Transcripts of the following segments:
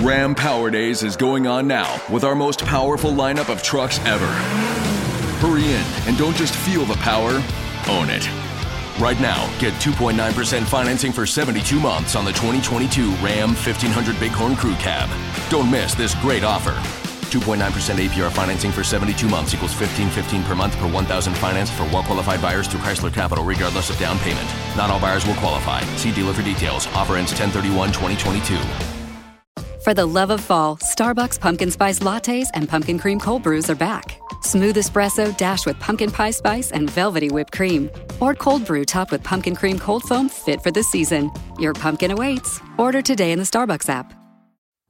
Ram Power Days is going on now with our most powerful lineup of trucks ever. Hurry in and don't just feel the power, own it. Right now, get 2.9% financing for 72 months on the 2022 Ram 1500 Bighorn Crew Cab. Don't miss this great offer. 2.9% APR financing for 72 months equals 15.15 per month per 1,000 financed for well-qualified buyers through Chrysler Capital, regardless of down payment. Not all buyers will qualify. See dealer for details. Offer ends 10/31/2022. For the love of fall, Starbucks pumpkin spice lattes and pumpkin cream cold brews are back. Smooth espresso dashed with pumpkin pie spice and velvety whipped cream. Or cold brew topped with pumpkin cream cold foam fit for the season. Your pumpkin awaits. Order today in the Starbucks app.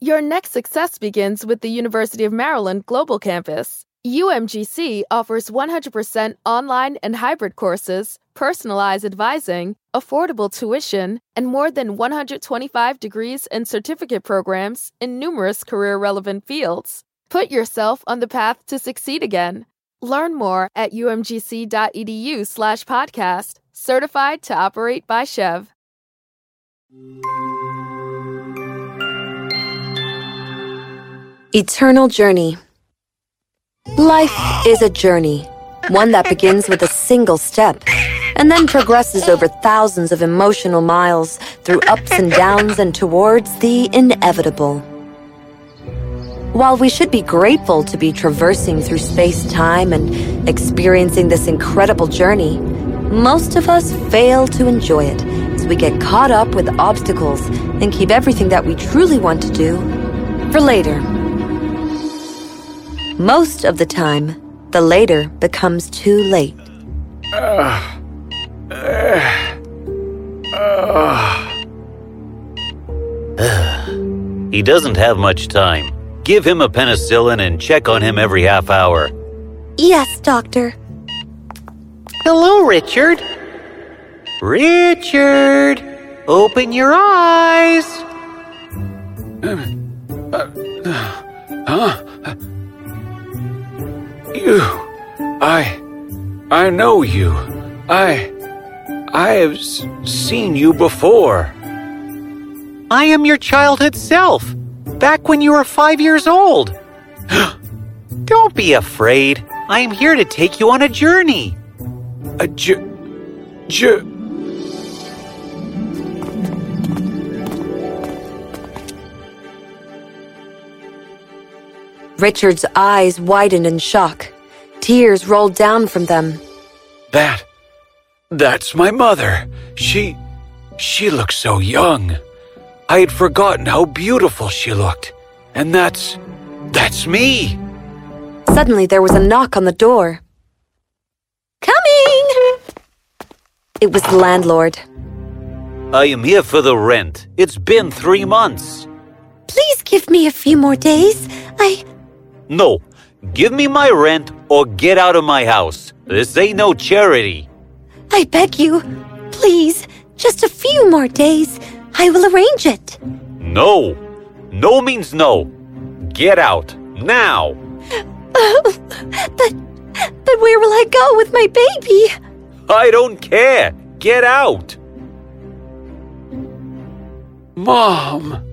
Your next success begins with the University of Maryland Global Campus. UMGC offers 100% online and hybrid courses, personalized advising, affordable tuition, and more than 125 degrees and certificate programs in numerous career relevant fields. Put yourself on the path to succeed again. Learn more at umgc.edu/slash podcast, certified to operate by SCHEV. Eternal Journey Life is a journey, one that begins with a single step and then progresses over thousands of emotional miles through ups and downs and towards the inevitable. While we should be grateful to be traversing through space-time and experiencing this incredible journey, most of us fail to enjoy it as we get caught up with obstacles and keep everything that we truly want to do for later. Most of the time, the later becomes too late. Ah. He doesn't have much time. Give him a penicillin and check on him every half hour. Yes, Doctor. Hello, Richard. Richard, open your eyes. huh? You. I. I know you. I. I have s- seen you before. I am your childhood self, back when you were five years old. Don't be afraid. I am here to take you on a journey. A j. j. Richard's eyes widened in shock. Tears rolled down from them. That. That's my mother. She. She looks so young. I had forgotten how beautiful she looked. And that's. That's me. Suddenly, there was a knock on the door. Coming! It was the landlord. I am here for the rent. It's been three months. Please give me a few more days. I. No, give me my rent or get out of my house. This ain't no charity. I beg you. Please, just a few more days. I will arrange it. No. No means no. Get out. Now. Oh, but. But where will I go with my baby? I don't care. Get out. Mom.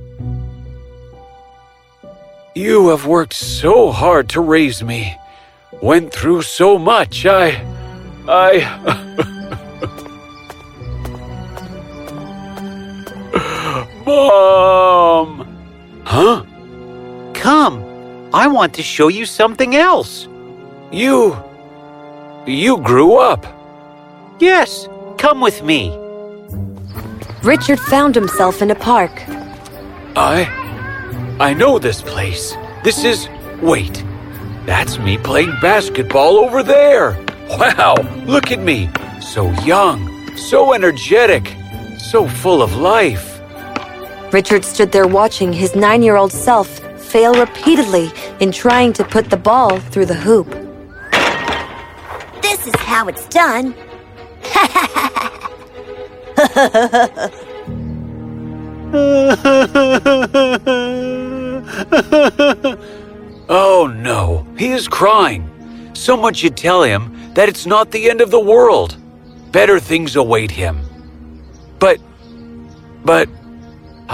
You have worked so hard to raise me. Went through so much. I. I. Mom! Huh? Come, I want to show you something else. You. You grew up. Yes, come with me. Richard found himself in a park. I. I know this place. This is. Wait. That's me playing basketball over there. Wow, look at me. So young, so energetic, so full of life. Richard stood there watching his nine year old self fail repeatedly in trying to put the ball through the hoop. This is how it's done. Oh no, he is crying. Someone should tell him that it's not the end of the world. Better things await him. But. But.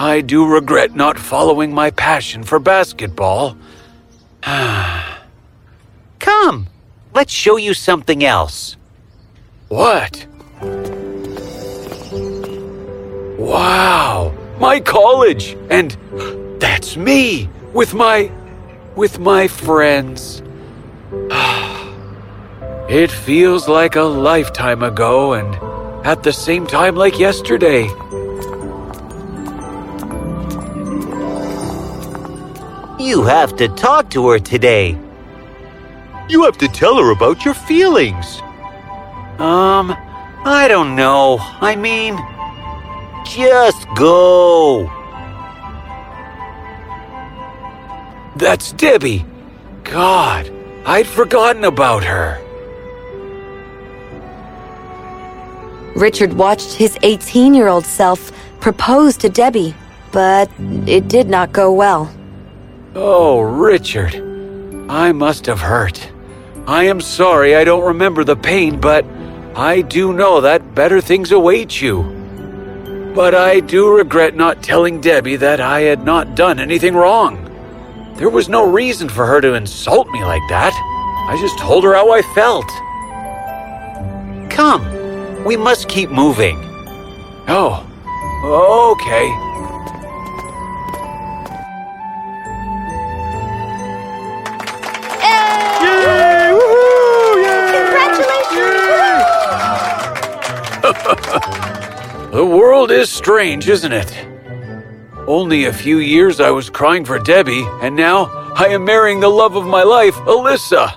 I do regret not following my passion for basketball. Come, let's show you something else. What? Wow, my college! And that's me with my. with my friends. It feels like a lifetime ago and at the same time like yesterday. You have to talk to her today. You have to tell her about your feelings. Um, I don't know. I mean, just go. That's Debbie. God, I'd forgotten about her. Richard watched his 18 year old self propose to Debbie, but it did not go well. Oh, Richard. I must have hurt. I am sorry I don't remember the pain, but I do know that better things await you. But I do regret not telling Debbie that I had not done anything wrong. There was no reason for her to insult me like that. I just told her how I felt. Come, we must keep moving. Oh, okay. The world is strange, isn't it? Only a few years I was crying for Debbie, and now I am marrying the love of my life, Alyssa.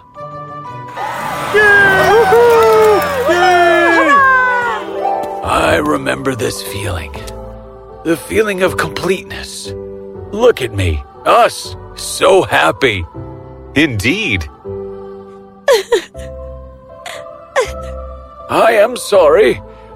I remember this feeling. The feeling of completeness. Look at me, us, so happy. Indeed. I am sorry,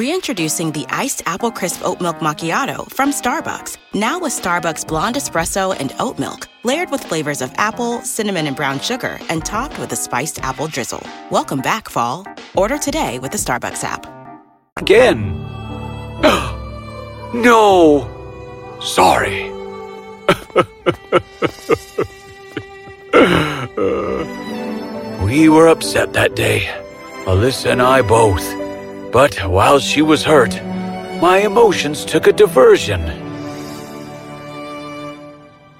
Reintroducing the iced apple crisp oat milk macchiato from Starbucks. Now with Starbucks blonde espresso and oat milk, layered with flavors of apple, cinnamon, and brown sugar, and topped with a spiced apple drizzle. Welcome back, fall. Order today with the Starbucks app. again. no. Sorry. we were upset that day, Alyssa and I both. But while she was hurt, my emotions took a diversion.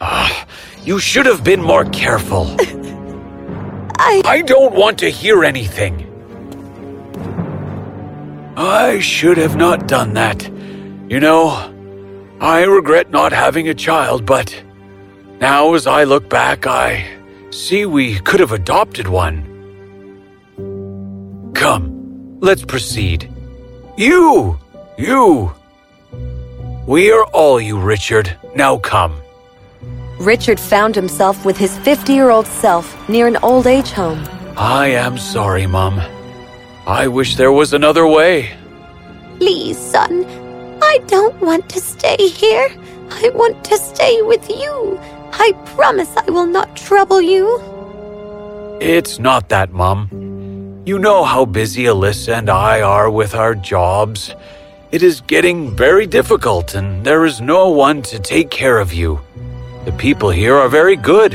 Ah, you should have been more careful. I. I don't want to hear anything. I should have not done that. You know, I regret not having a child, but now as I look back, I see we could have adopted one. Come, let's proceed. You! You! We are all you, Richard. Now come. Richard found himself with his 50 year old self near an old age home. I am sorry, Mum. I wish there was another way. Please, son. I don't want to stay here. I want to stay with you. I promise I will not trouble you. It's not that, Mum. You know how busy Alyssa and I are with our jobs. It is getting very difficult, and there is no one to take care of you. The people here are very good.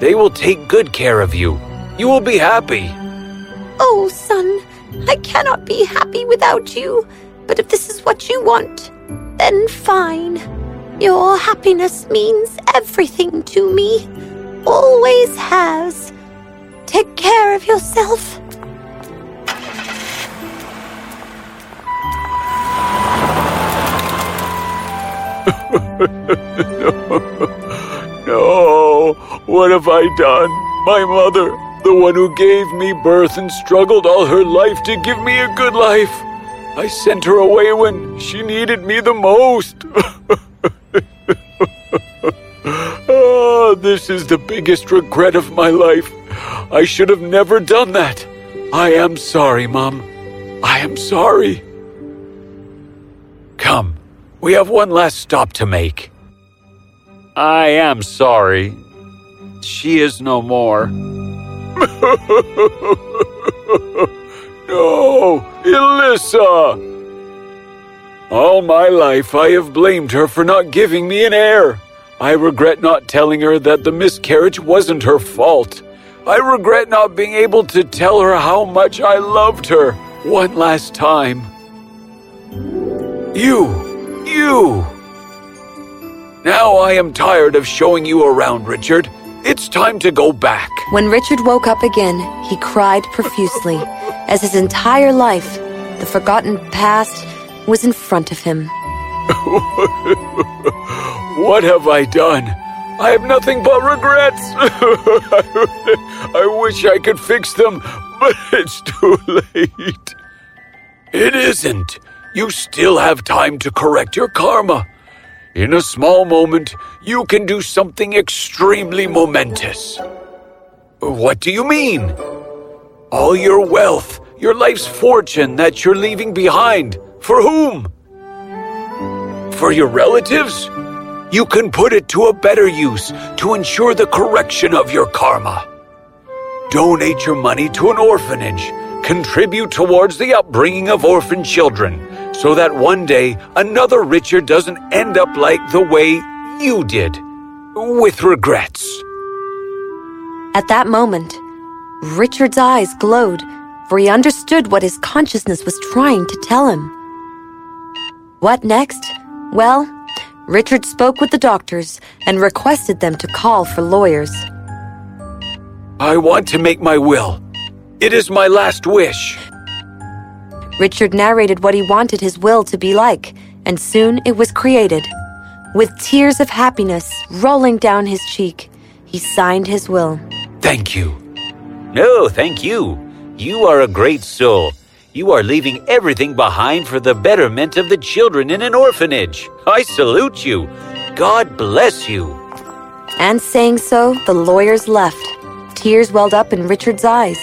They will take good care of you. You will be happy. Oh, son, I cannot be happy without you. But if this is what you want, then fine. Your happiness means everything to me. Always has. Take care of yourself. No, what have I done? My mother, the one who gave me birth and struggled all her life to give me a good life. I sent her away when she needed me the most. Oh, this is the biggest regret of my life. I should have never done that. I am sorry, Mom. I am sorry. Come, we have one last stop to make. I am sorry. She is no more. no, Alyssa! All my life I have blamed her for not giving me an heir. I regret not telling her that the miscarriage wasn't her fault. I regret not being able to tell her how much I loved her one last time. You, you. Now I am tired of showing you around, Richard. It's time to go back. When Richard woke up again, he cried profusely, as his entire life, the forgotten past, was in front of him. what have I done? I have nothing but regrets. I wish I could fix them, but it's too late. It isn't. You still have time to correct your karma. In a small moment, you can do something extremely momentous. What do you mean? All your wealth, your life's fortune that you're leaving behind. For whom? For your relatives? You can put it to a better use to ensure the correction of your karma. Donate your money to an orphanage. Contribute towards the upbringing of orphan children so that one day another Richard doesn't end up like the way you did, with regrets. At that moment, Richard's eyes glowed, for he understood what his consciousness was trying to tell him. What next? Well, Richard spoke with the doctors and requested them to call for lawyers. I want to make my will. It is my last wish. Richard narrated what he wanted his will to be like, and soon it was created. With tears of happiness rolling down his cheek, he signed his will. Thank you. No, thank you. You are a great soul. You are leaving everything behind for the betterment of the children in an orphanage. I salute you. God bless you. And saying so, the lawyers left. Tears welled up in Richard's eyes.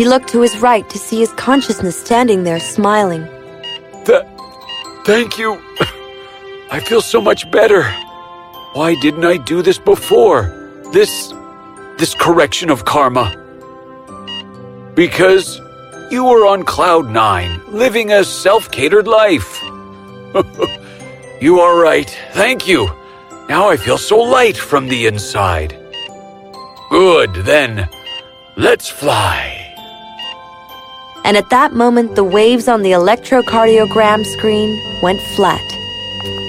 He looked to his right to see his consciousness standing there smiling. Th- thank you. I feel so much better. Why didn't I do this before? This. this correction of karma. Because you were on cloud nine, living a self catered life. you are right. Thank you. Now I feel so light from the inside. Good, then. Let's fly. And at that moment, the waves on the electrocardiogram screen went flat.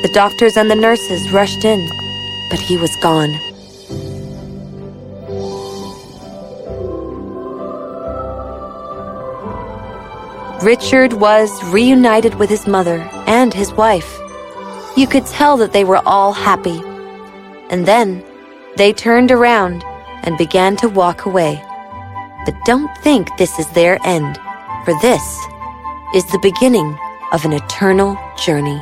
The doctors and the nurses rushed in, but he was gone. Richard was reunited with his mother and his wife. You could tell that they were all happy. And then they turned around and began to walk away. But don't think this is their end, for this is the beginning of an eternal journey.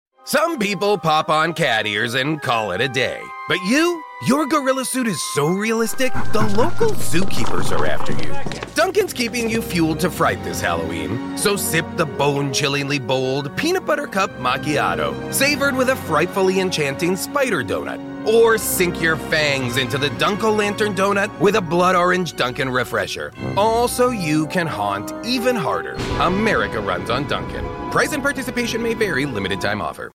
Some people pop on cat ears and call it a day. But you? Your gorilla suit is so realistic, the local zookeepers are after you. Dunkin's keeping you fueled to fright this Halloween, so sip the bone chillingly bold peanut butter cup macchiato, savored with a frightfully enchanting spider donut. Or sink your fangs into the Dunk-o'-Lantern donut with a blood orange Dunkin' refresher. Also, you can haunt even harder. America runs on Dunkin'. Price and participation may vary, limited time offer.